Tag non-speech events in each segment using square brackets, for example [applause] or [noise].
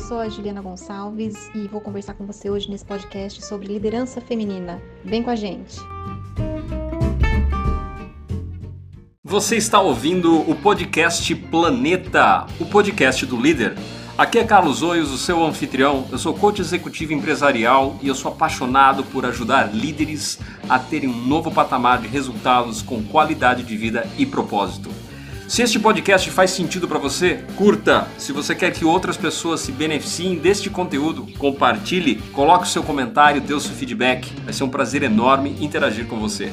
eu sou a Juliana Gonçalves e vou conversar com você hoje nesse podcast sobre liderança feminina. Vem com a gente. Você está ouvindo o podcast Planeta, o podcast do líder. Aqui é Carlos Oios, o seu anfitrião. Eu sou coach executivo empresarial e eu sou apaixonado por ajudar líderes a terem um novo patamar de resultados com qualidade de vida e propósito. Se este podcast faz sentido para você, curta. Se você quer que outras pessoas se beneficiem deste conteúdo, compartilhe, coloque o seu comentário, dê o seu feedback. Vai ser um prazer enorme interagir com você.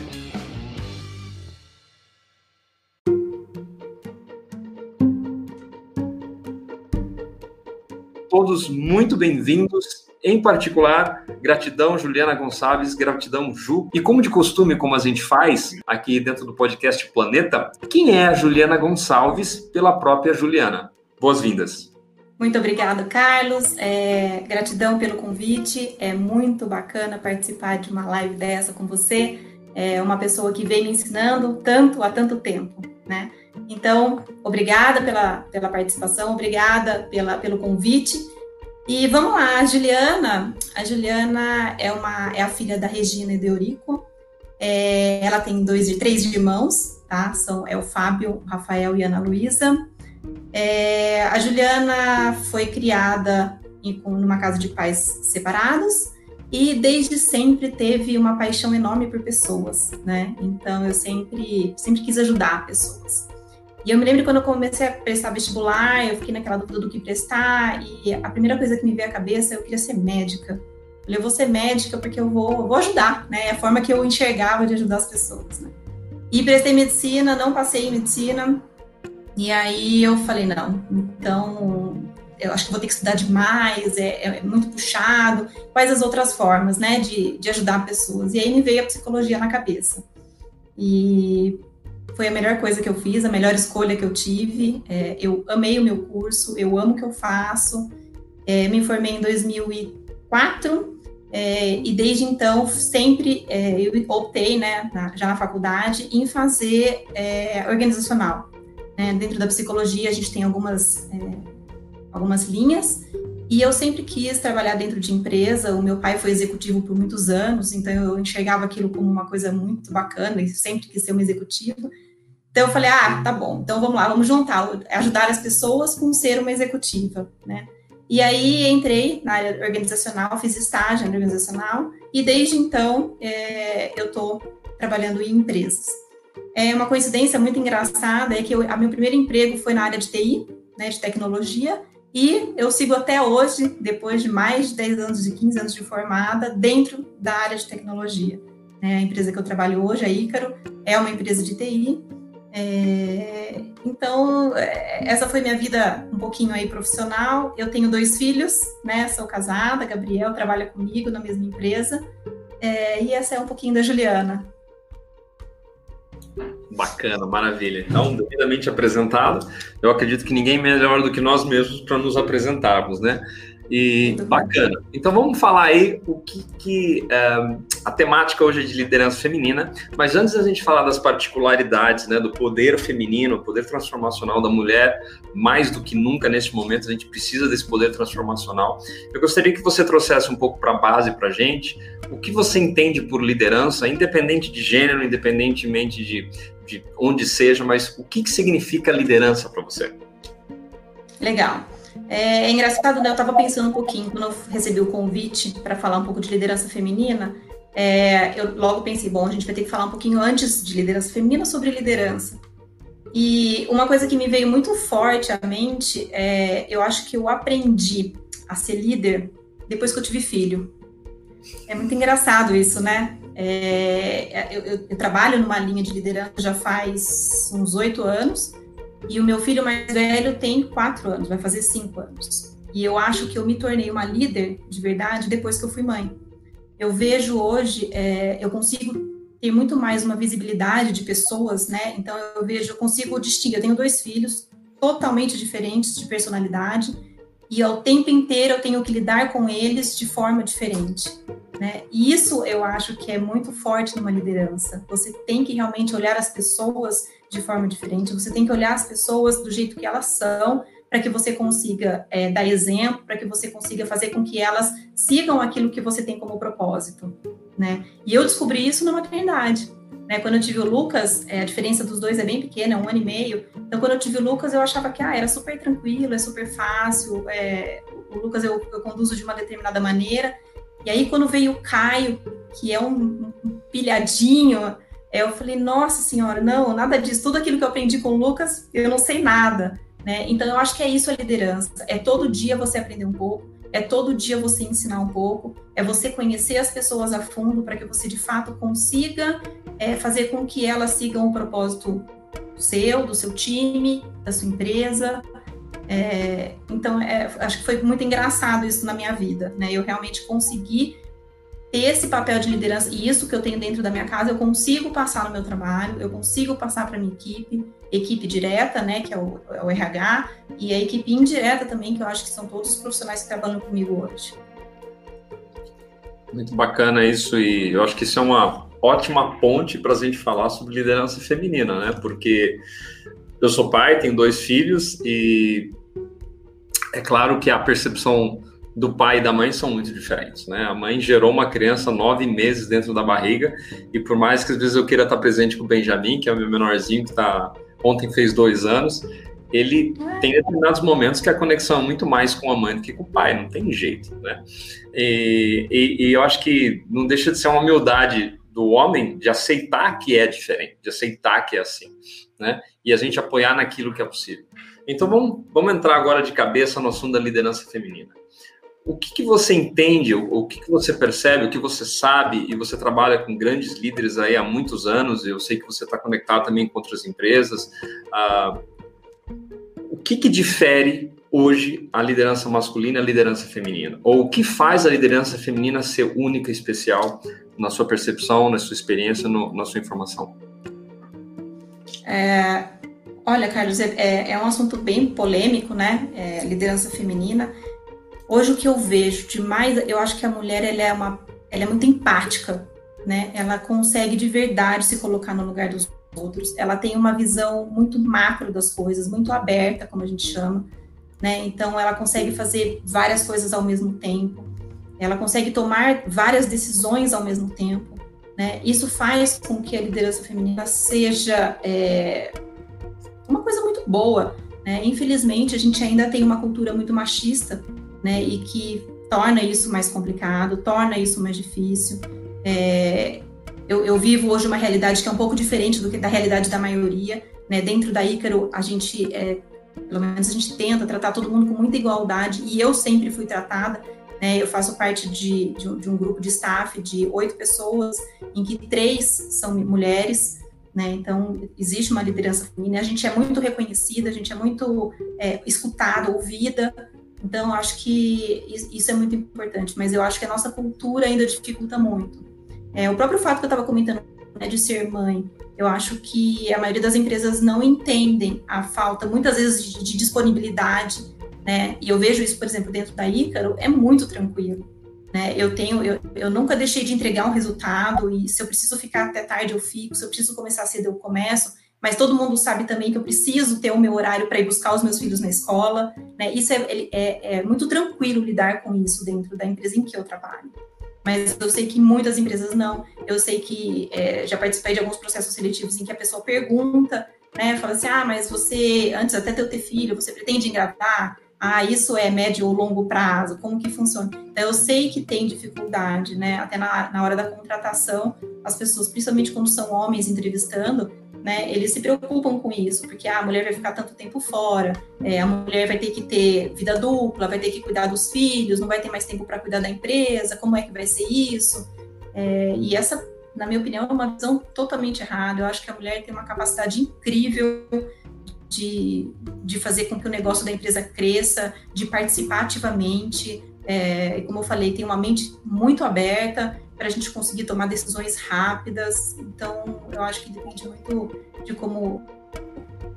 Todos muito bem-vindos em particular, gratidão Juliana Gonçalves, gratidão Ju. E como de costume, como a gente faz aqui dentro do podcast Planeta, quem é a Juliana Gonçalves pela própria Juliana? Boas-vindas. Muito obrigada, Carlos. É, gratidão pelo convite. É muito bacana participar de uma live dessa com você. É uma pessoa que vem me ensinando tanto há tanto tempo, né? Então, obrigada pela, pela participação, obrigada pela, pelo convite. E vamos lá, a Juliana. A Juliana é, uma, é a filha da Regina e do Eurico. É, ela tem dois e três irmãos, tá? São, é o Fábio, Rafael e Ana Luísa. É, a Juliana foi criada em, numa casa de pais separados e desde sempre teve uma paixão enorme por pessoas, né? Então eu sempre, sempre quis ajudar pessoas. E eu me lembro quando eu comecei a prestar vestibular, eu fiquei naquela dúvida do que prestar, e a primeira coisa que me veio à cabeça, eu queria ser médica. Eu falei, eu vou ser médica porque eu vou, vou ajudar, né? É a forma que eu enxergava de ajudar as pessoas, né? E prestei medicina, não passei em medicina, e aí eu falei, não, então eu acho que vou ter que estudar demais, é, é, muito puxado, quais as outras formas, né, de, de ajudar pessoas. E aí me veio a psicologia na cabeça. E foi a melhor coisa que eu fiz, a melhor escolha que eu tive. É, eu amei o meu curso, eu amo o que eu faço. É, me formei em 2004 é, e desde então sempre é, eu optei, né, na, já na faculdade, em fazer é, organizacional. Né? Dentro da psicologia a gente tem algumas é, algumas linhas e eu sempre quis trabalhar dentro de empresa. O meu pai foi executivo por muitos anos, então eu enxergava aquilo como uma coisa muito bacana e sempre quis ser uma executiva. Então eu falei, ah, tá bom, então vamos lá, vamos juntar, ajudar as pessoas com ser uma executiva, né? E aí entrei na área organizacional, fiz estágio na organizacional e desde então é, eu estou trabalhando em empresas. É uma coincidência muito engraçada é que eu, a meu primeiro emprego foi na área de TI, né, de tecnologia, e eu sigo até hoje, depois de mais de 10 anos, de 15 anos de formada, dentro da área de tecnologia. É, a empresa que eu trabalho hoje, a Ícaro, é uma empresa de TI, é, então, é, essa foi minha vida um pouquinho aí profissional. Eu tenho dois filhos, né? Sou casada, Gabriel trabalha comigo na mesma empresa. É, e essa é um pouquinho da Juliana. Bacana, maravilha. Então, devidamente apresentado, eu acredito que ninguém melhor do que nós mesmos para nos apresentarmos, né? E bacana. Então vamos falar aí o que, que é, a temática hoje é de liderança feminina, mas antes da gente falar das particularidades, né, do poder feminino, poder transformacional da mulher, mais do que nunca neste momento a gente precisa desse poder transformacional. Eu gostaria que você trouxesse um pouco para a base para a gente, o que você entende por liderança, independente de gênero, independentemente de, de onde seja, mas o que, que significa liderança para você? Legal. É, é engraçado, né? Eu estava pensando um pouquinho quando eu recebi o convite para falar um pouco de liderança feminina. É, eu logo pensei, bom, a gente vai ter que falar um pouquinho antes de liderança feminina sobre liderança. E uma coisa que me veio muito forte à mente é, eu acho que eu aprendi a ser líder depois que eu tive filho. É muito engraçado isso, né? É, eu, eu, eu trabalho numa linha de liderança já faz uns oito anos e o meu filho mais velho tem quatro anos, vai fazer cinco anos. E eu acho que eu me tornei uma líder de verdade depois que eu fui mãe. Eu vejo hoje, é, eu consigo ter muito mais uma visibilidade de pessoas, né? Então eu vejo, eu consigo distinguir. Eu tenho dois filhos totalmente diferentes de personalidade e ao tempo inteiro eu tenho que lidar com eles de forma diferente. Né? E isso eu acho que é muito forte numa liderança. Você tem que realmente olhar as pessoas de forma diferente, você tem que olhar as pessoas do jeito que elas são, para que você consiga é, dar exemplo, para que você consiga fazer com que elas sigam aquilo que você tem como propósito, né? E eu descobri isso na maternidade. Né, quando eu tive o Lucas, é, a diferença dos dois é bem pequena, um ano e meio. Então, quando eu tive o Lucas, eu achava que ah, era super tranquilo, é super fácil. É, o Lucas eu, eu, conduzo de uma determinada maneira. E aí, quando veio o Caio, que é um, um pilhadinho, eu falei, nossa senhora, não, nada disso. Tudo aquilo que eu aprendi com o Lucas, eu não sei nada. Né? Então, eu acho que é isso a liderança. É todo dia você aprender um pouco, é todo dia você ensinar um pouco, é você conhecer as pessoas a fundo para que você, de fato, consiga é, fazer com que elas sigam o propósito seu, do seu time, da sua empresa. É, então, é, acho que foi muito engraçado isso na minha vida. Né? Eu realmente consegui esse papel de liderança, e isso que eu tenho dentro da minha casa, eu consigo passar no meu trabalho, eu consigo passar para minha equipe, equipe direta, né, que é o, é o, RH, e a equipe indireta também, que eu acho que são todos os profissionais que trabalham comigo hoje. Muito bacana isso, e eu acho que isso é uma ótima ponte para a gente falar sobre liderança feminina, né, porque eu sou pai, tenho dois filhos, e é claro que a percepção do pai e da mãe são muito diferentes, né? A mãe gerou uma criança nove meses dentro da barriga e por mais que às vezes eu queira estar presente com o Benjamin, que é o meu menorzinho que tá ontem fez dois anos, ele tem determinados momentos que a conexão é muito mais com a mãe do que com o pai, não tem jeito, né? E, e, e eu acho que não deixa de ser uma humildade do homem de aceitar que é diferente, de aceitar que é assim, né? E a gente apoiar naquilo que é possível. Então vamos, vamos entrar agora de cabeça no assunto da liderança feminina o que, que, você entende, o que, que, você percebe, o que você sabe, e você trabalha com grandes líderes aí há muitos anos, eu sei que você está conectado também com outras empresas. Uh, o que, que difere hoje a liderança masculina e a liderança feminina? Ou o que faz a liderança feminina ser única e especial na sua percepção, na sua experiência, no, na sua informação? É, olha, Carlos, é, é, é um assunto bem polêmico, né? É, liderança feminina. Hoje o que eu vejo de mais, eu acho que a mulher ela é uma, ela é muito empática, né? Ela consegue de verdade se colocar no lugar dos outros. Ela tem uma visão muito macro das coisas, muito aberta, como a gente chama, né? Então ela consegue fazer várias coisas ao mesmo tempo. Ela consegue tomar várias decisões ao mesmo tempo. Né? Isso faz com que a liderança feminina seja é, uma coisa muito boa. Né? Infelizmente, a gente ainda tem uma cultura muito machista né? E que torna isso mais complicado, torna isso mais difícil. É, eu, eu, vivo hoje uma realidade que é um pouco diferente do que da realidade da maioria, né? Dentro da Ícaro, a gente, é, pelo menos a gente tenta tratar todo mundo com muita igualdade e eu sempre fui tratada. Né? Eu faço parte de, de, um, de um grupo de staff de oito pessoas, em que três são mulheres. Né? Então, existe uma liderança feminina, a gente é muito reconhecida, a gente é muito é, escutada, ouvida, então, acho que isso é muito importante, mas eu acho que a nossa cultura ainda dificulta muito. É, o próprio fato que eu estava comentando né, de ser mãe, eu acho que a maioria das empresas não entendem a falta, muitas vezes, de, de disponibilidade, né? E eu vejo isso, por exemplo, dentro da Ícaro, é muito tranquilo. Né? Eu tenho, eu, eu nunca deixei de entregar um resultado e se eu preciso ficar até tarde eu fico, se eu preciso começar cedo eu começo mas todo mundo sabe também que eu preciso ter o meu horário para ir buscar os meus filhos na escola, né? Isso é, é, é, muito tranquilo lidar com isso dentro da empresa em que eu trabalho. Mas eu sei que muitas empresas não. Eu sei que é, já participei de alguns processos seletivos em que a pessoa pergunta, né? Fala assim, ah, mas você, antes até de eu ter filho, você pretende engravidar? Ah, isso é médio ou longo prazo? Como que funciona? Então, eu sei que tem dificuldade, né? Até na, na hora da contratação, as pessoas, principalmente quando são homens entrevistando, né, eles se preocupam com isso, porque ah, a mulher vai ficar tanto tempo fora, é, a mulher vai ter que ter vida dupla, vai ter que cuidar dos filhos, não vai ter mais tempo para cuidar da empresa, como é que vai ser isso? É, e essa, na minha opinião, é uma visão totalmente errada. Eu acho que a mulher tem uma capacidade incrível de, de fazer com que o negócio da empresa cresça, de participar ativamente. É, como eu falei, tem uma mente muito aberta, para a gente conseguir tomar decisões rápidas. Então, eu acho que depende muito de como,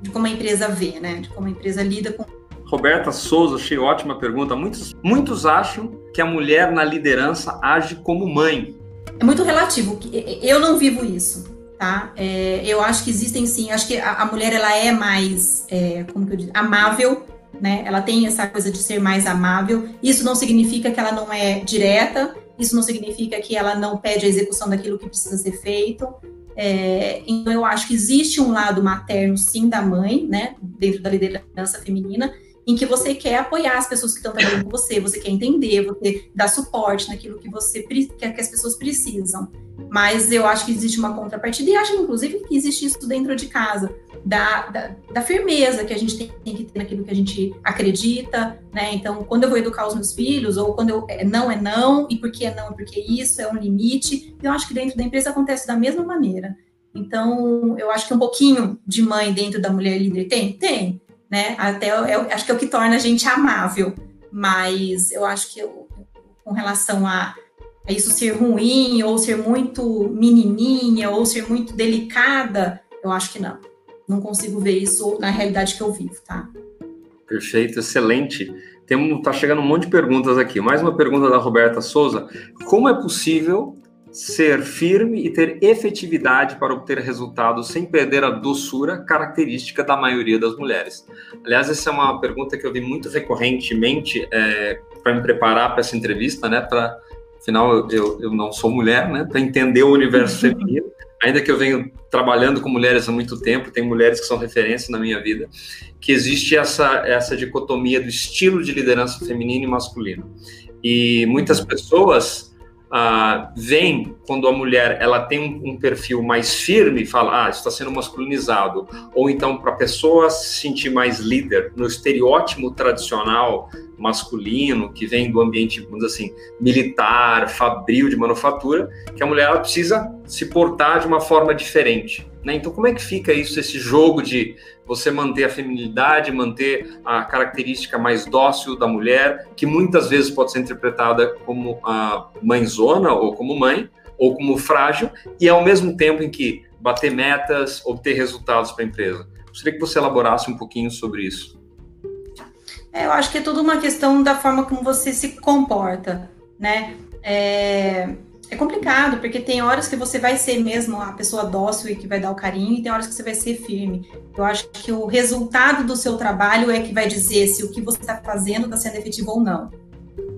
de como a empresa vê, né? De como a empresa lida com. Roberta Souza, achei ótima pergunta. Muitos, muitos acham que a mulher na liderança age como mãe. É muito relativo. Eu não vivo isso, tá? É, eu acho que existem sim. Acho que a, a mulher ela é mais, é, como que eu digo, amável né? Ela tem essa coisa de ser mais amável. Isso não significa que ela não é direta, isso não significa que ela não pede a execução daquilo que precisa ser feito. É, então, eu acho que existe um lado materno, sim, da mãe, né, dentro da liderança feminina, em que você quer apoiar as pessoas que estão trabalhando com você, você quer entender, você dá suporte naquilo que você quer que as pessoas precisam. Mas eu acho que existe uma contrapartida, e acho, inclusive, que existe isso dentro de casa, da, da, da firmeza que a gente tem, tem, que ter naquilo que a gente acredita, né? Então, quando eu vou educar os meus filhos, ou quando eu, é não é não, e por que é não é porque isso, é um limite, eu acho que dentro da empresa acontece da mesma maneira. Então, eu acho que um pouquinho de mãe dentro da mulher líder tem? Tem né? Até eu, acho que é o que torna a gente amável, mas eu acho que eu, com relação a, a, isso ser ruim, ou ser muito menininha, ou ser muito delicada, eu acho que não. Não consigo ver isso na realidade que eu vivo, tá? Perfeito, excelente. Tem, tá chegando um monte de perguntas aqui. Mais uma pergunta da Roberta Souza. Como é possível ser firme e ter efetividade para obter resultados sem perder a doçura característica da maioria das mulheres? Aliás, essa é uma pergunta que eu vi muito recorrentemente é, para me preparar para essa entrevista, né? Para, afinal, eu, eu, eu, não sou mulher, né? Para entender o universo [laughs] feminino, ainda que eu venho trabalhando com mulheres há muito tempo, tem mulheres que são referência na minha vida, que existe essa, essa dicotomia do estilo de liderança feminino e masculino. E muitas pessoas ah, vem quando a mulher ela tem um, um perfil mais firme, fala, ah, está sendo masculinizado, ou então para a pessoa se sentir mais líder no estereótipo tradicional masculino que vem do ambiente, vamos assim, militar, fabril de manufatura, que a mulher ela precisa se portar de uma forma diferente. Né? Então, como é que fica isso, esse jogo de você manter a feminilidade, manter a característica mais dócil da mulher, que muitas vezes pode ser interpretada como a mãezona ou como mãe, ou como frágil, e ao mesmo tempo em que bater metas, obter resultados para a empresa. Gostaria que você elaborasse um pouquinho sobre isso. É, eu acho que é tudo uma questão da forma como você se comporta, né? É, é complicado, porque tem horas que você vai ser mesmo a pessoa dócil e que vai dar o carinho, e tem horas que você vai ser firme. Eu acho que o resultado do seu trabalho é que vai dizer se o que você está fazendo está sendo efetivo ou não.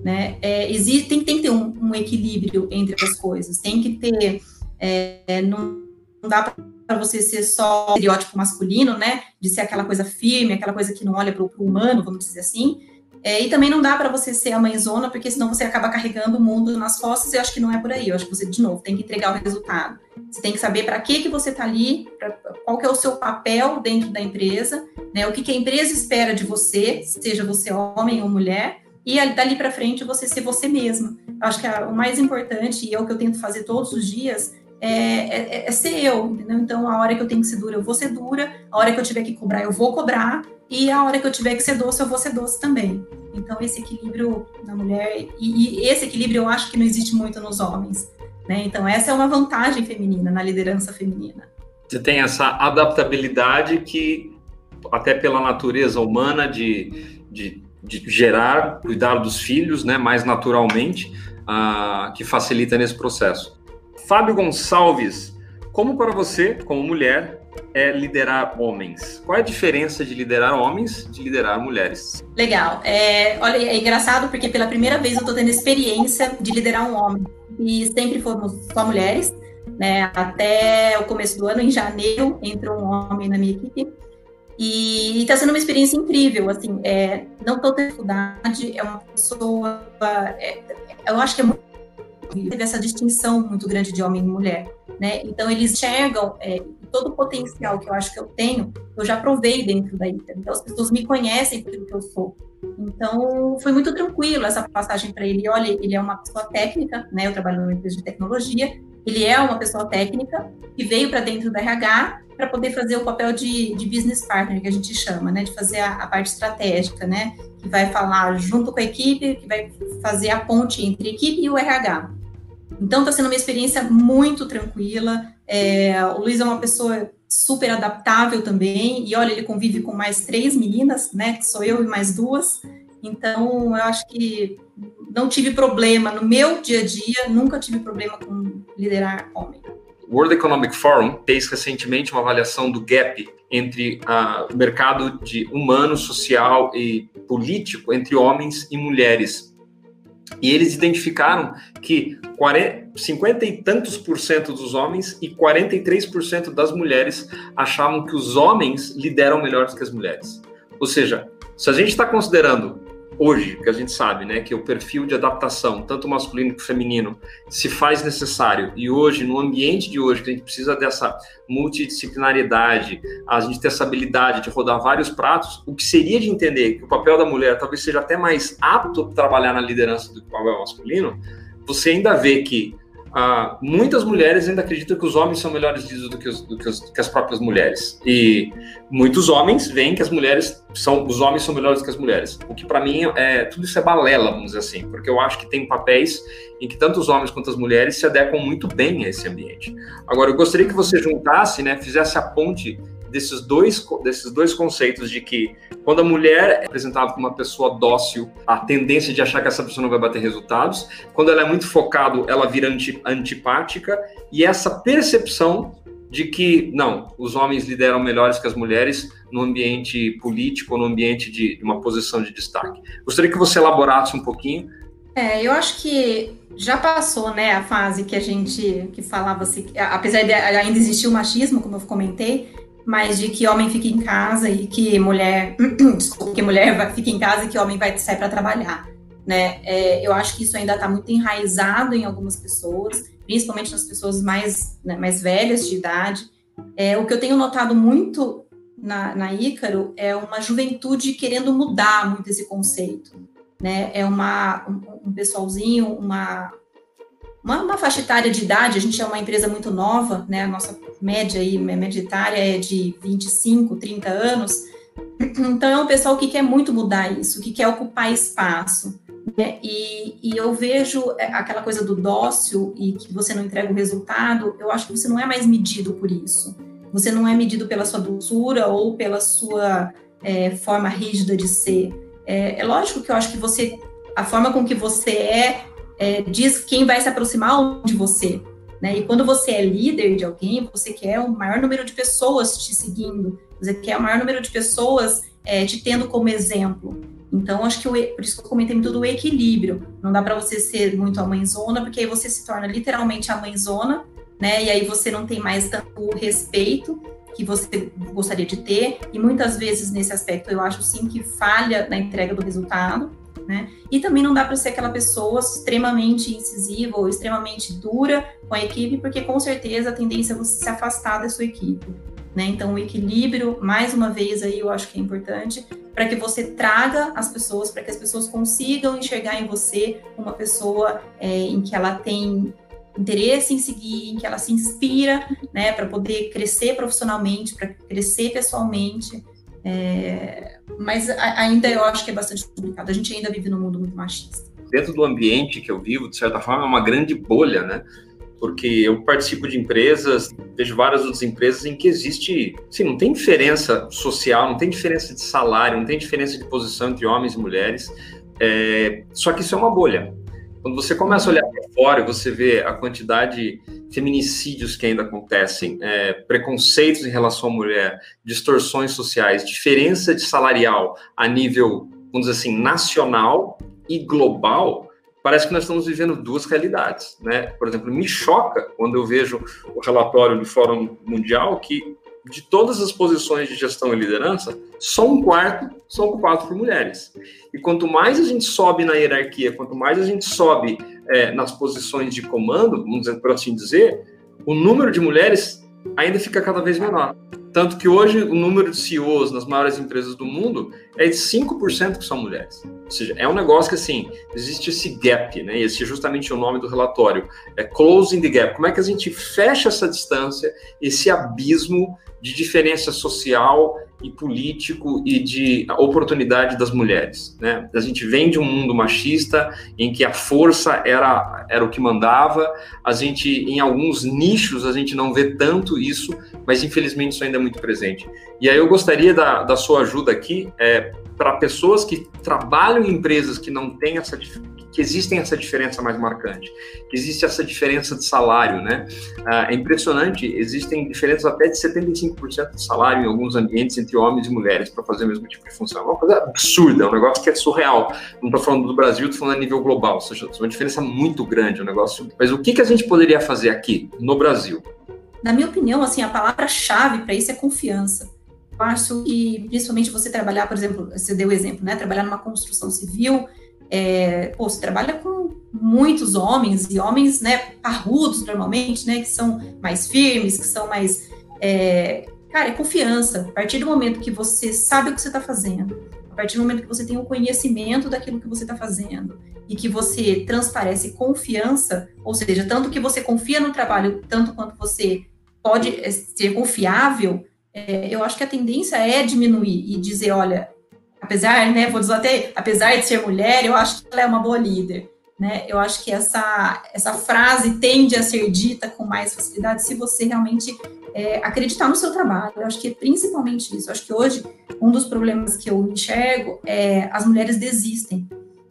Né? É, existe, tem, tem que ter um, um, equilíbrio entre as coisas, tem que ter. É, não, dá para você ser só estereótipo masculino, né? De ser aquela coisa firme, aquela coisa que não olha para o humano, vamos dizer assim é, e também não dá para você ser a mãezona, porque senão você acaba carregando o mundo nas costas, e eu acho que não é por aí. Eu acho que você, de novo, tem que entregar o resultado. Você tem que saber para que, que você está ali, pra, qual que é o seu papel dentro da empresa, né? O que, que a empresa espera de você, seja você homem ou mulher, e dali para frente você ser você mesma. Acho que é o mais importante, e é o que eu tento fazer todos os dias, é, é, é, ser eu, entendeu? Então, a hora que eu tenho que ser dura, eu vou ser dura, a hora que eu tiver que cobrar, eu vou cobrar, e a hora que eu tiver que ser doce, eu vou ser doce também. Então, esse equilíbrio na mulher, e, e esse equilíbrio eu acho que não existe muito nos homens. Né? Então, essa é uma vantagem feminina, na liderança feminina. Você tem essa adaptabilidade que, até pela natureza humana, de, de, de gerar, cuidar dos filhos né, mais naturalmente, uh, que facilita nesse processo. Fábio Gonçalves, como para você, como mulher, é liderar homens. Qual é a diferença de liderar homens de liderar mulheres? Legal. É, olha, é engraçado porque pela primeira vez eu estou tendo experiência de liderar um homem. E sempre fomos só mulheres. Né? Até o começo do ano, em janeiro, entrou um homem na minha equipe. E está sendo uma experiência incrível, assim, é, não tendo dificuldade, é uma pessoa, é, eu acho que é muito teve essa distinção muito grande de homem e mulher, né? Então eles enxergam é, todo o potencial que eu acho que eu tenho, eu já provei dentro da ITA. Então as pessoas me conhecem por que eu sou. Então foi muito tranquilo essa passagem para ele. Olha, ele é uma pessoa técnica, né? Eu trabalho numa empresa de tecnologia. Ele é uma pessoa técnica que veio para dentro da RH para poder fazer o papel de, de, business partner, que a gente chama, né? De fazer a, a parte estratégica, né? Que vai falar junto com a equipe, que vai fazer a ponte entre a equipe e o RH. Então, está sendo uma experiência muito tranquila. É, o Luiz é uma pessoa super adaptável também. E olha, ele convive com mais três meninas, né? Que sou eu e mais duas. Então, eu acho que não tive problema no meu dia a dia, nunca tive problema com liderar homem. World Economic Forum fez recentemente uma avaliação do gap entre uh, o mercado de humano, social e político entre homens e mulheres. E eles identificaram que 40, 50 e tantos por cento dos homens e 43% das mulheres achavam que os homens lideram melhor do que as mulheres. Ou seja, se a gente está considerando hoje, que a gente sabe, né, que o perfil de adaptação, tanto masculino quanto feminino, se faz necessário, e hoje, no ambiente de hoje, que a gente precisa dessa multidisciplinariedade, a gente ter essa habilidade de rodar vários pratos, o que seria de entender que o papel da mulher talvez seja até mais apto para trabalhar na liderança do que o papel masculino, você ainda vê que ah, muitas mulheres ainda acreditam que os homens são melhores líderes do, que, os, do que, os, que, as próprias mulheres. E muitos homens veem que as mulheres são, os homens são melhores que as mulheres. O que para mim é tudo isso é balela, vamos dizer assim, porque eu acho que tem papéis em que tanto os homens quanto as mulheres se adequam muito bem a esse ambiente. Agora, eu gostaria que você juntasse, né, fizesse a ponte desses dois, desses dois conceitos de que quando a mulher é apresentada como uma pessoa dócil, a tendência de achar que essa pessoa não vai bater resultados, quando ela é muito focado, ela vira anti, antipática, e essa percepção de que, não, os homens lideram melhores que as mulheres no ambiente político, no ambiente de, uma posição de destaque. Gostaria que você elaborasse um pouquinho. É, eu acho que já passou, né, a fase que a gente que falava assim, apesar de ainda existir o machismo, como eu comentei, mas de que homem fica em casa e que mulher, [clears throat] desculpa, que mulher fica em casa e que homem vai sair para trabalhar, né? É, eu acho que isso ainda está muito enraizado em algumas pessoas, principalmente nas pessoas mais, né, mais velhas de idade. É, o que eu tenho notado muito na, na Ícaro é uma juventude querendo mudar muito esse conceito, né? É uma, um, um pessoalzinho, uma uma, uma, faixa etária de idade, a gente é uma empresa muito nova, né? A nossa média aí, média etária é de 25, 30 anos. Então é um pessoal que quer muito mudar isso, que quer ocupar espaço. Né? E, e, eu vejo é, aquela coisa do dócil e que você não entrega o resultado, eu acho que você não é mais medido por isso. Você não é medido pela sua doçura ou pela sua é, forma rígida de ser. É, é lógico que eu acho que você, a forma com que você é é, diz quem vai se aproximar de você. Né? E quando você é líder de alguém, você quer o maior número de pessoas te seguindo, você quer o maior número de pessoas é, te tendo como exemplo. Então, acho que por isso que eu comentei muito do equilíbrio. Não dá para você ser muito a mãezona, porque aí você se torna literalmente a mãezona, né? E aí você não tem mais tanto respeito que você gostaria de ter. E muitas vezes, nesse aspecto, eu acho sim que falha na entrega do resultado né? E também não dá para ser aquela pessoa extremamente incisiva ou extremamente dura com a equipe, porque com certeza a tendência é você se afastar da sua equipe. Né? Então, o equilíbrio, mais uma vez, aí eu acho que é importante para que você traga as pessoas, para que as pessoas consigam enxergar em você uma pessoa é, em que ela tem interesse em seguir, em que ela se inspira, né, para poder crescer profissionalmente, para crescer pessoalmente. É, mas ainda eu acho que é bastante complicado. A gente ainda vive num mundo muito machista. Dentro do ambiente que eu vivo, de certa forma, é uma grande bolha, né? Porque eu participo de empresas, vejo várias outras empresas em que existe, sim, não tem diferença social, não tem diferença de salário, não tem diferença de posição entre homens e mulheres. É, só que isso é uma bolha. Quando você começa a olhar para fora e você vê a quantidade de feminicídios que ainda acontecem, é, preconceitos em relação à mulher, distorções sociais, diferença de salarial a nível, vamos dizer assim, nacional e global, parece que nós estamos vivendo duas realidades, né? Por exemplo, me choca quando eu vejo o relatório do Fórum Mundial que de todas as posições de gestão e liderança, só um quarto são ocupados por mulheres. E quanto mais a gente sobe na hierarquia, quanto mais a gente sobe é, nas posições de comando, vamos dizer, por assim dizer, o número de mulheres ainda fica cada vez menor. Tanto que hoje o número de CEOs nas maiores empresas do mundo é de 5% que são mulheres. Ou seja, é um negócio que assim, existe esse gap, né? Esse é justamente o nome do relatório. É closing the gap. Como é que a gente fecha essa distância, esse abismo de diferença social e político e de oportunidade das mulheres. Né? A gente vem de um mundo machista em que a força era, era o que mandava. A gente, em alguns nichos, a gente não vê tanto isso, mas infelizmente isso ainda é muito presente. E aí eu gostaria da, da sua ajuda aqui é, para pessoas que trabalham em empresas que não têm essa que existe essa diferença mais marcante, que existe essa diferença de salário, né? Ah, é impressionante, existem diferenças até de 75% de salário em alguns ambientes entre homens e mulheres para fazer o mesmo tipo de função. É uma coisa absurda, é um negócio que é surreal. Não estou falando do Brasil, estou falando a nível global, ou seja, uma diferença muito grande, um negócio. Mas o que, que a gente poderia fazer aqui, no Brasil? Na minha opinião, assim, a palavra-chave para isso é confiança. Eu acho que, principalmente você trabalhar, por exemplo, você deu o exemplo, né? Trabalhar numa construção civil, é, pô, você trabalha com muitos homens, e homens, né, parrudos normalmente, né, que são mais firmes, que são mais. É, cara, é confiança. A partir do momento que você sabe o que você está fazendo, a partir do momento que você tem o conhecimento daquilo que você está fazendo e que você transparece confiança, ou seja, tanto que você confia no trabalho, tanto quanto você pode é, ser confiável, é, eu acho que a tendência é diminuir e dizer, olha, apesar, né, vou dizer até, apesar de ser mulher, eu acho que ela é uma boa líder, né? Eu acho que essa essa frase tende a ser dita com mais facilidade se você realmente é, acreditar no seu trabalho. Eu acho que é principalmente isso. Eu acho que hoje um dos problemas que eu enxergo é as mulheres desistem,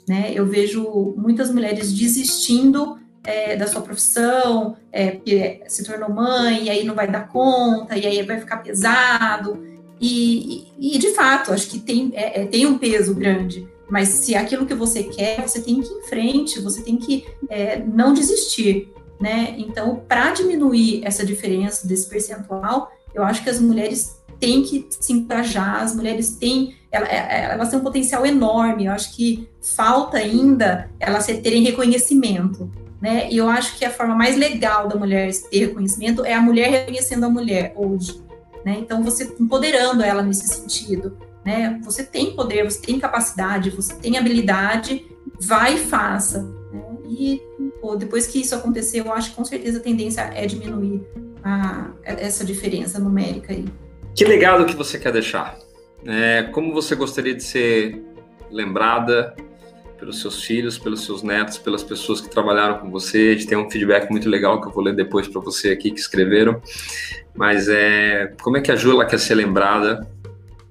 né? Eu vejo muitas mulheres desistindo é, da sua profissão, é, porque se tornou mãe, e aí não vai dar conta, e aí vai ficar pesado. E, e, de fato, acho que tem, é, é, tem um peso grande, mas se é aquilo que você quer, você tem que ir em frente, você tem que é, não desistir, né? Então, para diminuir essa diferença desse percentual, eu acho que as mulheres têm que se engajar, as mulheres têm, elas, é, elas têm um potencial enorme, eu acho que falta ainda elas terem reconhecimento, né? E eu acho que a forma mais legal da mulher ter reconhecimento é a mulher reconhecendo a mulher hoje né? Então, você empoderando ela nesse sentido, né? Você tem poder, você tem capacidade, você tem habilidade, vai e faça. Né? E pô, depois que isso acontecer, eu acho que com certeza a tendência é diminuir a, essa diferença numérica aí. Que legado que você quer deixar? É, como você gostaria de ser lembrada pelos seus filhos, pelos seus netos, pelas pessoas que trabalharam com você. A gente tem um feedback muito legal que eu vou ler depois para você aqui que escreveram. Mas é, como é que a Jula quer ser lembrada?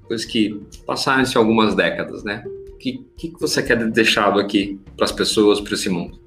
Coisas que passaram-se algumas décadas, né? O que, que você quer deixado aqui para as pessoas, para esse mundo?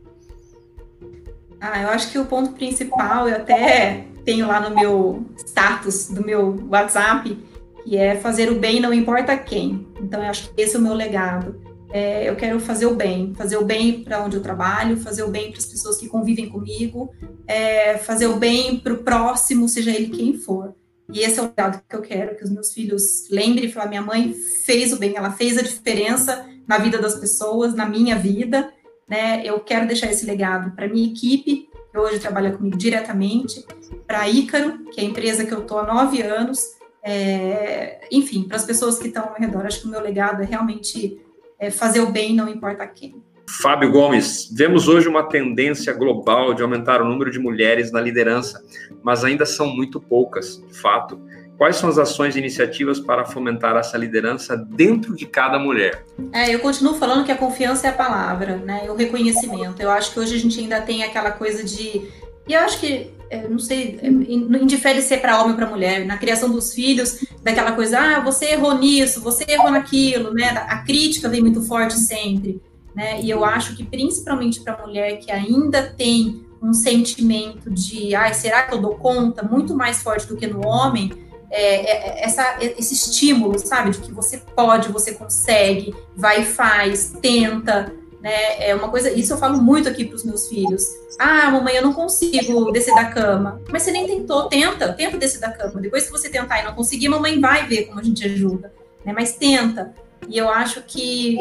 Ah, eu acho que o ponto principal, eu até tenho lá no meu status do meu WhatsApp, que é fazer o bem não importa quem. Então, eu acho que esse é o meu legado é, eu quero fazer o bem, fazer o bem para onde eu trabalho, fazer o bem para as pessoas que convivem comigo, é, fazer o bem para o próximo, seja ele quem for. E esse é o legado que eu quero, que os meus filhos lembrem e falar, minha mãe fez o bem, ela fez a diferença na vida das pessoas, na minha vida, né? Eu quero deixar esse legado para minha equipe, que hoje trabalha comigo diretamente, para a Ícaro, que é a empresa que eu estou há nove anos, é, enfim, para as pessoas que estão ao redor. Acho que o meu legado é realmente é, fazer o bem não importa quem. Fábio Gomes, vemos hoje uma tendência global de aumentar o número de mulheres na liderança, mas ainda são muito poucas, de fato. Quais são as ações e iniciativas para fomentar essa liderança dentro de cada mulher? É, eu continuo falando que a confiança é a palavra, né? O reconhecimento. Eu acho que hoje a gente ainda tem aquela coisa de. E eu acho que não sei, é, indifere se é para homem ou para mulher, na criação dos filhos, daquela coisa, ah, você errou nisso, você errou naquilo, né? A crítica vem muito forte sempre, né? E eu acho que principalmente para a mulher que ainda tem um sentimento de, ai, será que eu dou conta, muito mais forte do que no homem, é, é, essa, esse estímulo, sabe, de que você pode, você consegue, vai e faz, tenta, né? É uma coisa, isso eu falo muito aqui para os meus filhos. Ah, mamãe, eu não consigo descer da cama. Mas você nem tentou, tenta, tenta descer da cama. Depois que você tentar e não conseguir, mamãe vai ver como a gente ajuda, né? Mas tenta. E eu acho que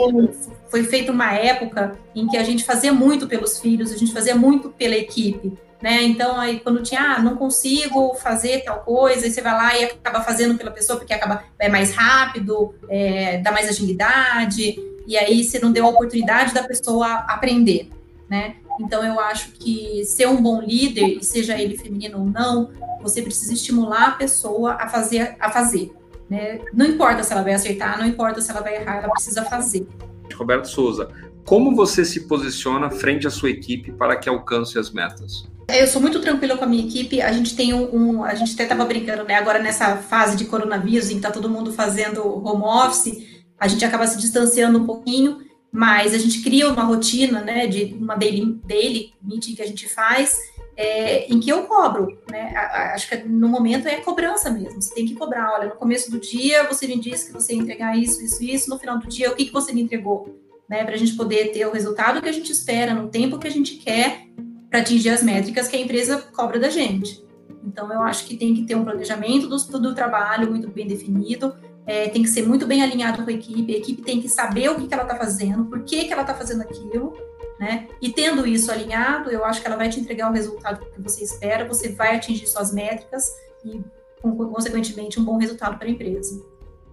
foi feita uma época em que a gente fazia muito pelos filhos, a gente fazia muito pela equipe. Né? Então, aí quando tinha, ah, não consigo fazer tal coisa, aí você vai lá e acaba fazendo pela pessoa, porque acaba é mais rápido, é, dá mais agilidade e aí você não deu a oportunidade da pessoa aprender, né? Então eu acho que ser um bom líder, seja ele feminino ou não, você precisa estimular a pessoa a fazer, a fazer. Né? Não importa se ela vai acertar, não importa se ela vai errar, ela precisa fazer. Roberto Souza, como você se posiciona frente à sua equipe para que alcance as metas? Eu sou muito tranquila com a minha equipe. A gente tem um, um a gente até estava brincando, né? Agora nessa fase de coronavírus, em que está todo mundo fazendo home office, a gente acaba se distanciando um pouquinho, mas a gente cria uma rotina, né, de uma daily, daily meeting que a gente faz, é, em que eu cobro, né? Acho que no momento é cobrança mesmo. Você tem que cobrar. Olha, no começo do dia você me disse que você ia entregar isso, isso, isso. No final do dia, o que, que você me entregou, né? Para a gente poder ter o resultado que a gente espera, no tempo que a gente quer, para atingir as métricas que a empresa cobra da gente. Então, eu acho que tem que ter um planejamento do, do trabalho muito bem definido, é, tem que ser muito bem alinhado com a equipe, a equipe tem que saber o que, que ela está fazendo, por que, que ela está fazendo aquilo, né? E tendo isso alinhado, eu acho que ela vai te entregar o resultado que você espera, você vai atingir suas métricas e, consequentemente, um bom resultado para a empresa.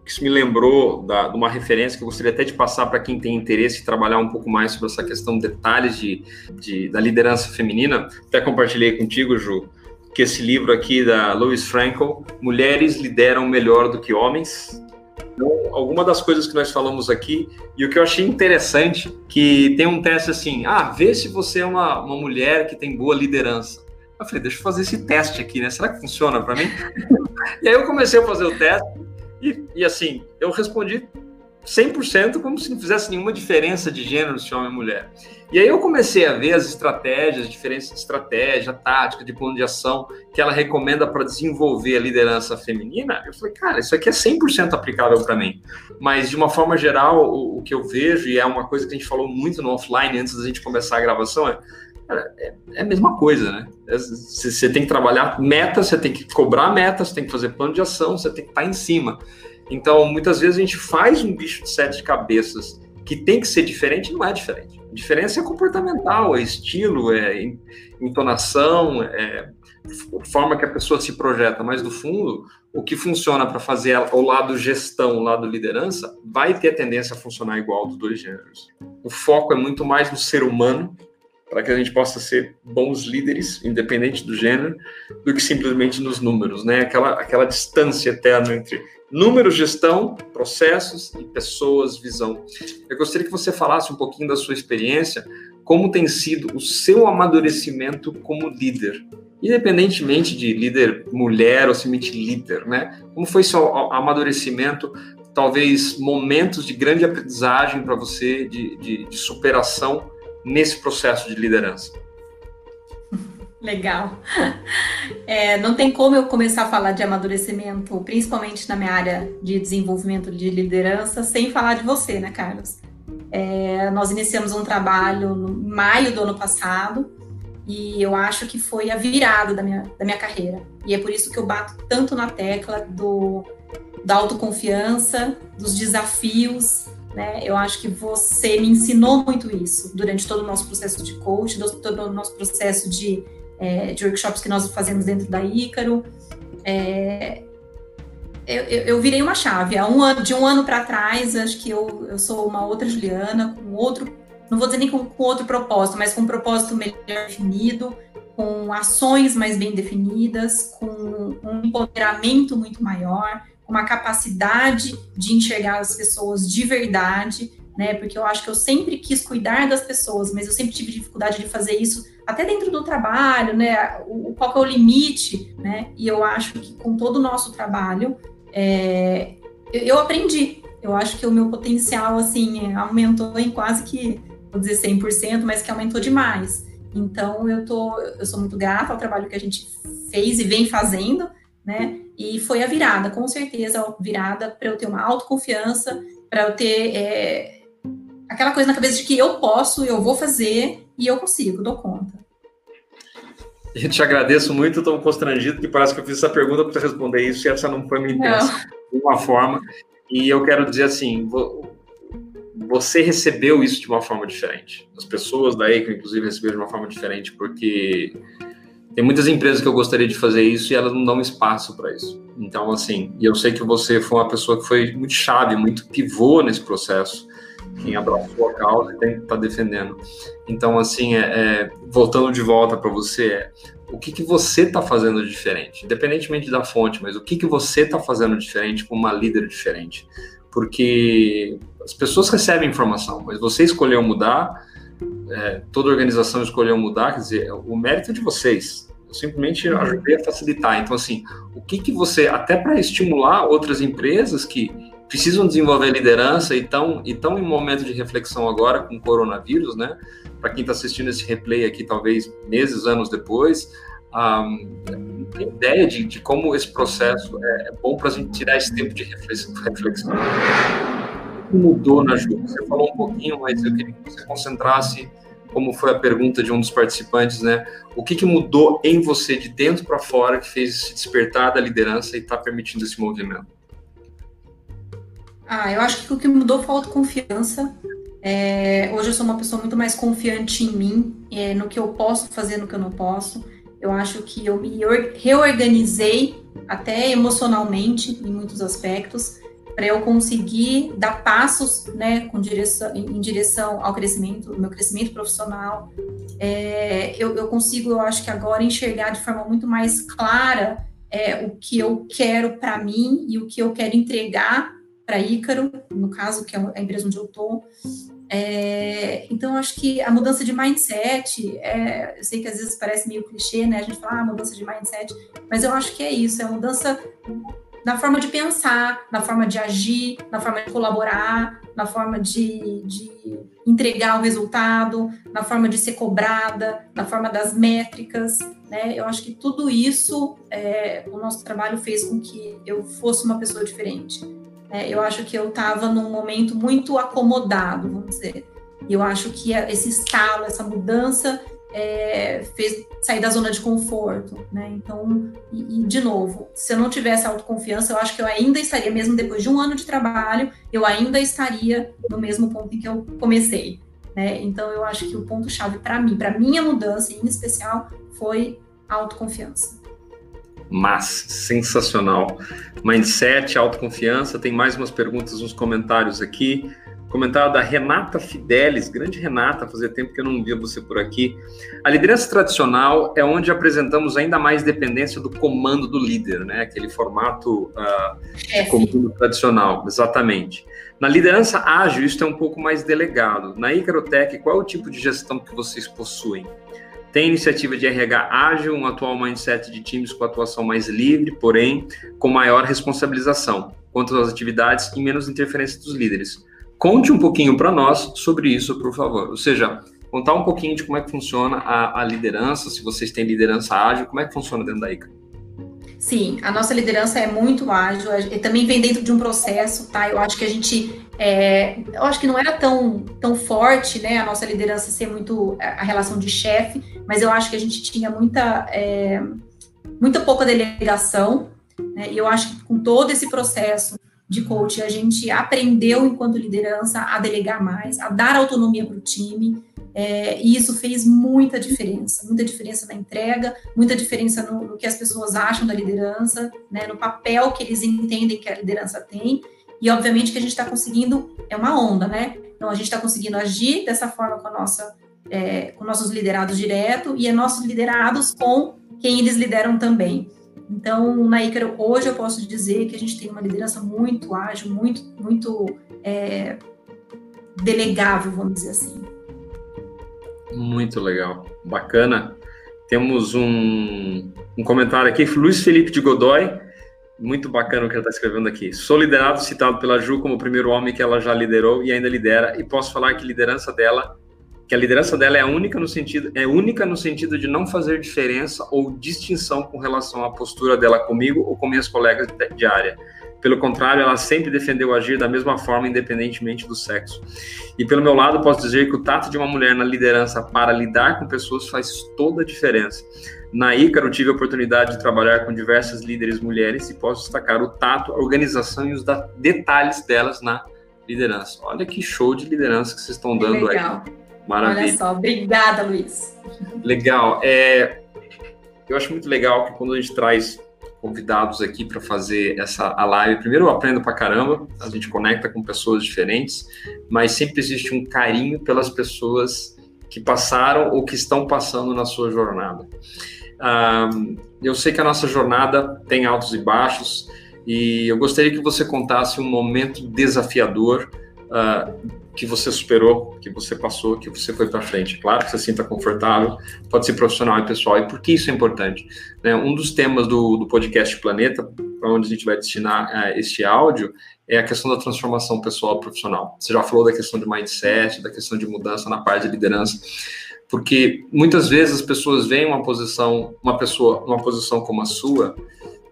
Isso me lembrou da, de uma referência que eu gostaria até de passar para quem tem interesse em trabalhar um pouco mais sobre essa questão de detalhes de, de, da liderança feminina. Até compartilhei contigo, Ju, que esse livro aqui da Louise Frankel, Mulheres Lideram Melhor do que Homens, então, alguma das coisas que nós falamos aqui, e o que eu achei interessante, que tem um teste assim, ah, vê se você é uma, uma mulher que tem boa liderança. Eu falei, deixa eu fazer esse teste aqui, né? Será que funciona para mim? [laughs] e aí eu comecei a fazer o teste, e, e assim, eu respondi 100% como se não fizesse nenhuma diferença de gênero se homem ou mulher. E aí eu comecei a ver as estratégias, diferenças de estratégia, tática, de plano de ação que ela recomenda para desenvolver a liderança feminina. Eu falei, cara, isso aqui é 100% aplicável para mim. Mas de uma forma geral, o, o, que eu vejo, e é uma coisa que a gente falou muito no offline antes da gente começar a gravação, é, é, é a mesma coisa, né? Você tem que trabalhar meta, você tem que cobrar meta, você tem que fazer plano de ação, você tem que estar tá em cima. Então, muitas vezes a gente faz um bicho de sete cabeças que tem que ser diferente, não é diferente. A diferença é comportamental, é estilo, é entonação, é forma que a pessoa se projeta, mas no fundo, o que funciona para fazer o lado gestão, o lado liderança, vai ter a tendência a funcionar igual dos dois gêneros. O foco é muito mais no ser humano, para que a gente possa ser bons líderes, independente do gênero, do que simplesmente nos números, né? Aquela, aquela distância eterna entre Números, gestão, processos e pessoas, visão. Eu gostaria que você falasse um pouquinho da sua experiência, como tem sido o seu amadurecimento como líder, independentemente de líder mulher ou simplesmente líder, né? Como foi seu amadurecimento, talvez momentos de grande aprendizagem para você, de, de, de superação nesse processo de liderança? Legal. É, não tem como eu começar a falar de amadurecimento, principalmente na minha área de desenvolvimento de liderança, sem falar de você, né, Carlos? É, nós iniciamos um trabalho no maio do ano passado e eu acho que foi a virada da minha, da minha carreira. E é por isso que eu bato tanto na tecla do, da autoconfiança, dos desafios. Né? Eu acho que você me ensinou muito isso durante todo o nosso processo de coach, todo o nosso processo de é, de workshops que nós fazemos dentro da Ícaro. É, eu, eu, virei uma chave. Há um ano, de um ano para trás, acho que eu, eu sou uma outra Juliana, com outro, não vou dizer nem com, com outro propósito, mas com um propósito melhor definido, com ações mais bem definidas, com um empoderamento muito maior, uma capacidade de enxergar as pessoas de verdade, né? Porque eu acho que eu sempre quis cuidar das pessoas, mas eu sempre tive dificuldade de fazer isso até dentro do trabalho, né? O, qual é o limite, né? E eu acho que com todo o nosso trabalho, é, eu, eu, aprendi. Eu acho que o meu potencial, assim, aumentou em quase que, vou dizer 100%, mas que aumentou demais. Então, eu, tô, eu sou muito grata ao trabalho que a gente fez e vem fazendo, né? E foi a virada, com certeza, a virada para eu ter uma autoconfiança, para eu ter é, aquela coisa na cabeça de que eu posso, eu vou fazer e eu consigo, dou conta. Eu te agradeço muito, estou constrangido, que parece que eu fiz essa pergunta para responder isso e essa não foi minha intenção de uma forma. E eu quero dizer assim, você recebeu isso de uma forma diferente. As pessoas da ECO, inclusive, receberam de uma forma diferente, porque tem muitas empresas que eu gostaria de fazer isso e elas não dão espaço para isso. Então, assim, e eu sei que você foi uma pessoa que foi muito chave, muito pivô nesse processo quem abraçou a causa e tem que estar tá defendendo. Então, assim, é, é, voltando de volta para você, é, o que, que você está fazendo diferente? Independentemente da fonte, mas o que, que você está fazendo diferente com uma líder diferente? Porque as pessoas recebem informação, mas você escolheu mudar, é, toda organização escolheu mudar, quer dizer, o mérito é de vocês. Eu simplesmente uhum. ajudei a facilitar. Então, assim, o que, que você, até para estimular outras empresas que precisam desenvolver liderança e estão tão em momento de reflexão agora com o coronavírus, né? Para quem está assistindo esse replay aqui, talvez meses, anos depois, um, tem ideia de, de, como esse processo é, é bom para a gente tirar esse tempo de reflexão. O que mudou na Ju? Você falou um pouquinho, mas eu queria que você concentrasse como foi a pergunta de um dos participantes, né? O que, que mudou em você de dentro para fora que fez se despertar da liderança e está permitindo esse movimento? Ah, eu acho que o que mudou foi a autoconfiança. É, hoje eu sou uma pessoa muito mais confiante em mim, é, no que eu posso fazer, no que eu não posso. Eu acho que eu me reorganizei até emocionalmente em muitos aspectos para eu conseguir dar passos, né, com direção, em direção ao crescimento, meu crescimento profissional. É, eu, eu, consigo, eu acho que agora enxergar de forma muito mais clara é, o que eu quero para mim e o que eu quero entregar para Ícaro, no caso que é a empresa onde eu estou. É, então, acho que a mudança de mindset, é, eu sei que às vezes parece meio clichê, né? A gente fala, ah, mudança de mindset, mas eu acho que é isso, é a mudança na forma de pensar, na forma de agir, na forma de colaborar, na forma de, de entregar o resultado, na forma de ser cobrada, na forma das métricas, né? Eu acho que tudo isso, é, o nosso trabalho fez com que eu fosse uma pessoa diferente. É, eu acho que eu estava num momento muito acomodado, vamos dizer. E eu acho que esse estalo, essa mudança é, fez sair da zona de conforto, né? Então, e, e, de novo, se eu não tivesse autoconfiança, eu acho que eu ainda estaria, mesmo depois de um ano de trabalho, eu ainda estaria no mesmo ponto em que eu comecei, né? Então, eu acho que o ponto chave para mim, para minha mudança em especial, foi a autoconfiança. Mas sensacional. Mindset, autoconfiança. Tem mais umas perguntas nos comentários aqui. Comentário da Renata Fidelis, grande Renata, fazia tempo que eu não via você por aqui. A liderança tradicional é onde apresentamos ainda mais dependência do comando do líder, né? Aquele formato uh, de comando tradicional, exatamente. Na liderança ágil, isso é um pouco mais delegado. Na Icarotec, qual é o tipo de gestão que vocês possuem? Tem iniciativa de RH ágil, um atual mindset de times com atuação mais livre, porém com maior responsabilização quanto às atividades e menos interferência dos líderes. Conte um pouquinho para nós sobre isso, por favor. Ou seja, contar um pouquinho de como é que funciona a, a, liderança, se vocês têm liderança ágil, como é que funciona dentro da ICA. Sim, a nossa liderança é muito ágil, e também vem dentro de um processo, tá? Eu acho que a gente, é, eu acho que não era tão, tão forte, né, a nossa liderança ser muito a relação de chefe, mas eu acho que a gente tinha muita, é, muita pouca delegação, né, e eu acho que com todo esse processo de coach, a gente aprendeu enquanto liderança a delegar mais, a dar autonomia para o time, é, e isso fez muita diferença, muita diferença na entrega, muita diferença no, no que as pessoas acham da liderança, né, no papel que eles entendem que a liderança tem, e obviamente que a gente está conseguindo, é uma onda, né? Então a gente está conseguindo agir dessa forma com a nossa, é, com nossos liderados direto e é nossos liderados com quem eles lideram também. Então, na Ícaro, hoje eu posso dizer que a gente tem uma liderança muito ágil, muito, muito é, delegável, vamos dizer assim. Muito legal, bacana. Temos um, um comentário aqui, Luiz Felipe de Godoy, muito bacana o que ela está escrevendo aqui. Sou liderado, citado pela Ju como o primeiro homem que ela já liderou e ainda lidera, e posso falar que liderança dela que a liderança dela é única no sentido é única no sentido de não fazer diferença ou distinção com relação à postura dela comigo ou com minhas colegas de área. Pelo contrário, ela sempre defendeu agir da mesma forma, independentemente do sexo. E pelo meu lado, posso dizer que o tato de uma mulher na liderança para lidar com pessoas faz toda a diferença. Na Ícaro, tive a oportunidade de trabalhar com diversas líderes mulheres e posso destacar o tato, a organização e os detalhes delas na liderança. Olha que show de liderança que vocês estão dando aí. Maravilha. Olha só, obrigada, Luiz. Legal. É, eu acho muito legal que quando a gente traz convidados aqui para fazer essa a live, primeiro eu aprendo para caramba, a gente conecta com pessoas diferentes, mas sempre existe um carinho pelas pessoas que passaram ou que estão passando na sua jornada. Um, eu sei que a nossa jornada tem altos e baixos, e eu gostaria que você contasse um momento desafiador uh, que você superou, que você passou, que você foi para frente. Claro que você sinta confortável, pode ser profissional e pessoal. E por que isso é importante? Né? Um dos temas do, do podcast Planeta, para onde a gente vai destinar uh, este áudio, é a questão da transformação pessoal e profissional. Você já falou da questão de mindset, da questão de mudança na parte de liderança, porque muitas vezes as pessoas veem uma posição, uma pessoa, uma posição como a sua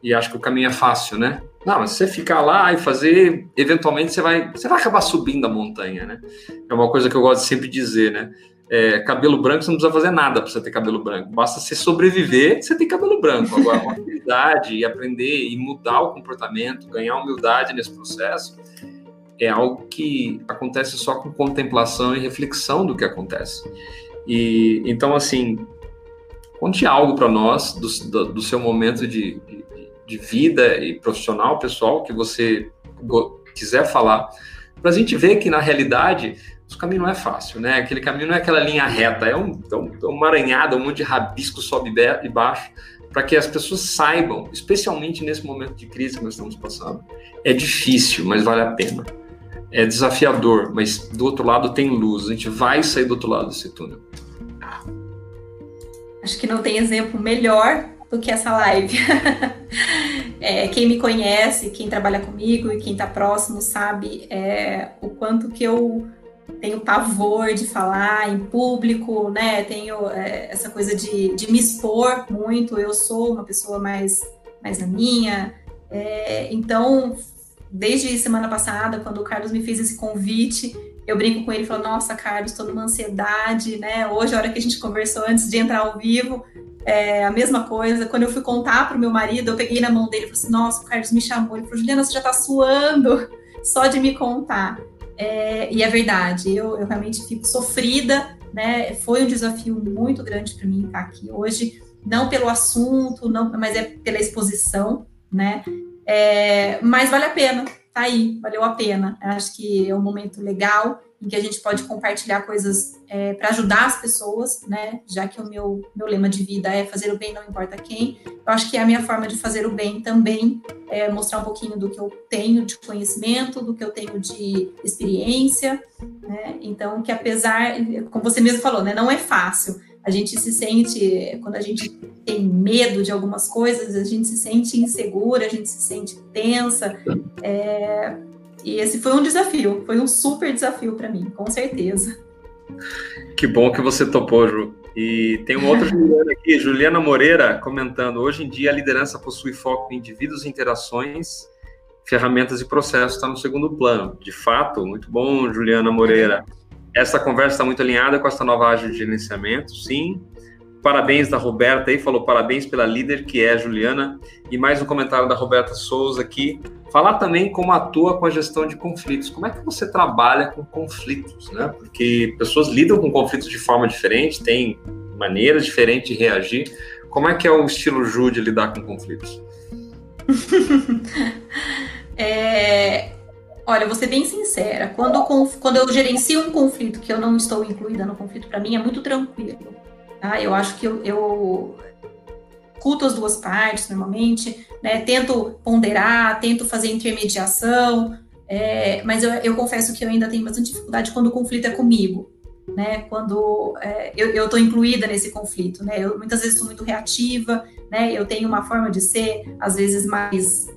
e acham que o caminho é fácil, né? Não, mas você ficar lá e fazer, eventualmente você vai, você vai acabar subindo a montanha, né? É uma coisa que eu gosto de sempre dizer, né? É, cabelo branco, você não precisa fazer nada para você ter cabelo branco. Basta você sobreviver, você tem cabelo branco. Agora, uma habilidade e aprender e mudar o comportamento, ganhar humildade nesse processo, é algo que acontece só com contemplação e reflexão do que acontece. E então, assim, conte algo para nós do, do, do, seu momento de, de, vida e profissional, pessoal, que você quiser falar, para a gente ver que na realidade o caminho não é fácil, né? Aquele caminho não é aquela linha reta, é um, é um, é um maranhado, um monte de rabisco sobe e baixo, para que as pessoas saibam, especialmente nesse momento de crise que nós estamos passando. É difícil, mas vale a pena. É desafiador, mas do outro lado tem luz. A gente vai sair do outro lado desse túnel. Acho que não tem exemplo melhor do que essa live. [laughs] é, quem me conhece, quem trabalha comigo e quem está próximo sabe é, o quanto que eu tenho pavor de falar em público, né? Tenho é, essa coisa de, de, me expor muito. Eu sou uma pessoa mais, mais na minha. É, então, desde semana passada, quando o Carlos me fez esse convite, eu brinco com ele e falo: Nossa, Carlos, estou numa ansiedade, né? Hoje, a hora que a gente conversou antes de entrar ao vivo, é a mesma coisa. Quando eu fui contar para o meu marido, eu peguei na mão dele e falei assim: Nossa, o Carlos me chamou. Ele falou: Juliana, você já está suando só de me contar. É, e é verdade, eu, eu realmente fico sofrida, né? Foi um desafio muito grande para mim estar aqui hoje, não pelo assunto, não, mas é pela exposição, né? É, mas vale a pena, tá aí, valeu a pena. acho que é um momento legal em que a gente pode compartilhar coisas é, para ajudar as pessoas, né? Já que o meu, meu lema de vida é fazer o bem, não importa quem. Eu acho que é a minha forma de fazer o bem também é mostrar um pouquinho do que eu tenho de conhecimento, do que eu tenho de experiência, né? Então, que apesar, como você mesmo falou, né? Não é fácil. A gente se sente, quando a gente tem medo de algumas coisas, a gente se sente insegura, a gente se sente tensa. É, e esse foi um desafio, foi um super desafio para mim, com certeza. Que bom que você topou, Ju. E tem uma outra [laughs] Juliana aqui, Juliana Moreira, comentando: hoje em dia a liderança possui foco em indivíduos, interações, ferramentas e processos, está no segundo plano. De fato, muito bom, Juliana Moreira. Essa conversa está muito alinhada com essa nova área de gerenciamento, sim. Parabéns da Roberta aí, falou parabéns pela líder que é a Juliana. E mais um comentário da Roberta Souza aqui. Falar também como atua com a gestão de conflitos. Como é que você trabalha com conflitos, né? Porque pessoas lidam com conflitos de forma diferente, têm maneiras diferentes de reagir. Como é que é o estilo Ju de lidar com conflitos? [laughs] é, olha, vou ser bem sincera. Quando, quando eu gerencio um conflito que eu não estou incluída no conflito, para mim é muito tranquilo Tá? Eu acho que eu, eu culto as duas partes normalmente, né? tento ponderar, tento fazer intermediação, é, mas eu, eu, confesso que eu ainda tenho bastante dificuldade quando o conflito é comigo, né? Quando é, eu estou incluída nesse conflito, né? Eu muitas vezes sou muito reativa, né? Eu tenho uma forma de ser, às vezes mais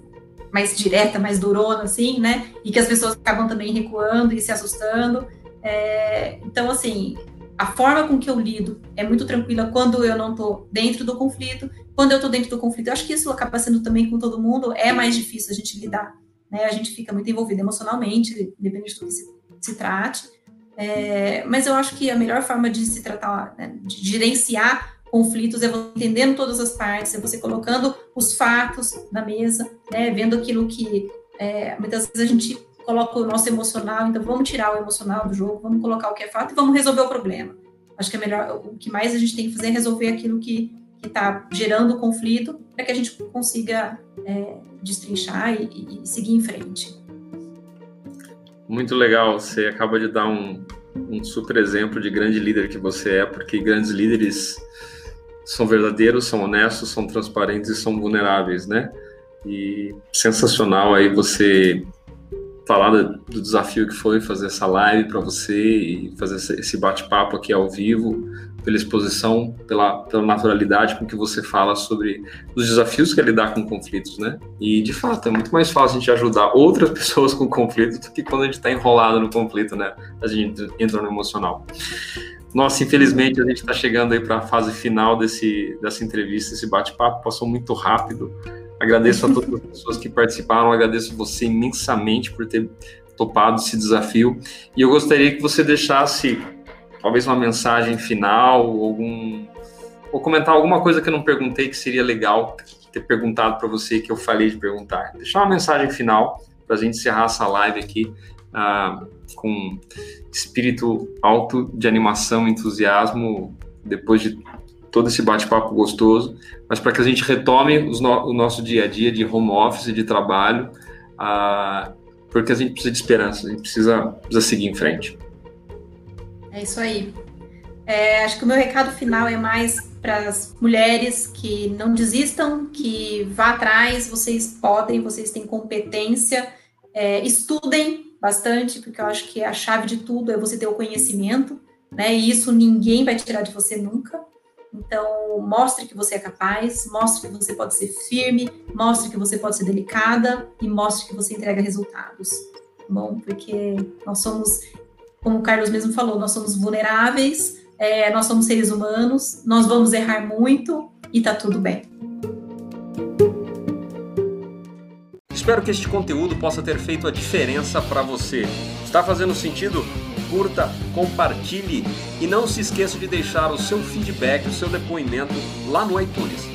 mais direta, mais durona, assim, né? E que as pessoas acabam também recuando e se assustando. É, então, assim, a forma com que eu lido é muito tranquila quando eu não estou dentro do conflito. Quando eu estou dentro do conflito, eu acho que isso acaba sendo também com todo mundo, é mais difícil a gente lidar. Né? A gente fica muito envolvido emocionalmente, dependendo do que se, se trate. É, mas eu acho que a melhor forma de se tratar, né, de gerenciar conflitos é você entendendo todas as partes, é você colocando os fatos na mesa, né, vendo aquilo que é, muitas vezes a gente coloca o nosso emocional, então vamos tirar o emocional do jogo, vamos colocar o que é fato e vamos resolver o problema. Acho que é melhor, o que mais a gente tem que fazer é resolver aquilo que está gerando o conflito para que a gente consiga é, destrinchar e, e, seguir em frente. Muito legal, você acaba de dar um, um super exemplo de grande líder que você é, porque grandes líderes são verdadeiros, são honestos, são transparentes e são vulneráveis, né? E sensacional aí você falar do desafio que foi fazer essa live para você e fazer esse bate-papo aqui ao vivo, pela exposição, pela, pela naturalidade com que você fala sobre os desafios que é lidar com conflitos, né? E de fato é muito mais fácil a gente ajudar outras [laughs] pessoas com conflitos do que quando a gente está enrolado no conflito, né? A gente entra no emocional. Nossa, infelizmente a gente está chegando aí para a fase final desse, dessa entrevista, esse bate-papo passou muito rápido. Agradeço a todas as pessoas que participaram, agradeço você imensamente por ter topado esse desafio. E eu gostaria que você deixasse talvez uma mensagem final, algum ou comentar alguma coisa que eu não perguntei que seria legal ter perguntado para você que eu falei de perguntar. Deixar uma mensagem final para a gente encerrar essa live aqui uh, com espírito alto de animação, entusiasmo depois de todo esse bate-papo gostoso, mas para que a gente retome no, o nosso dia a dia de home office, de trabalho, porque a gente precisa de esperança, a gente precisa, precisa seguir em frente. É isso aí. É, acho que o meu recado final é mais para as mulheres que não desistam, que vá atrás, vocês podem, vocês têm competência, é, estudem bastante, porque eu acho que a chave de tudo é você ter o conhecimento, né? E isso ninguém vai tirar de você nunca. Então, mostre que você é capaz, mostre que você pode ser firme, mostre que você pode ser delicada e mostre que você entrega resultados. Tá bom, porque nós somos, como o Carlos mesmo falou, nós somos vulneráveis, é, nós somos seres humanos, nós vamos errar muito e tá tudo bem. Espero que este conteúdo possa ter feito a diferença para você. Está fazendo sentido? Curta, compartilhe e não se esqueça de deixar o seu feedback, o seu depoimento lá no iTunes.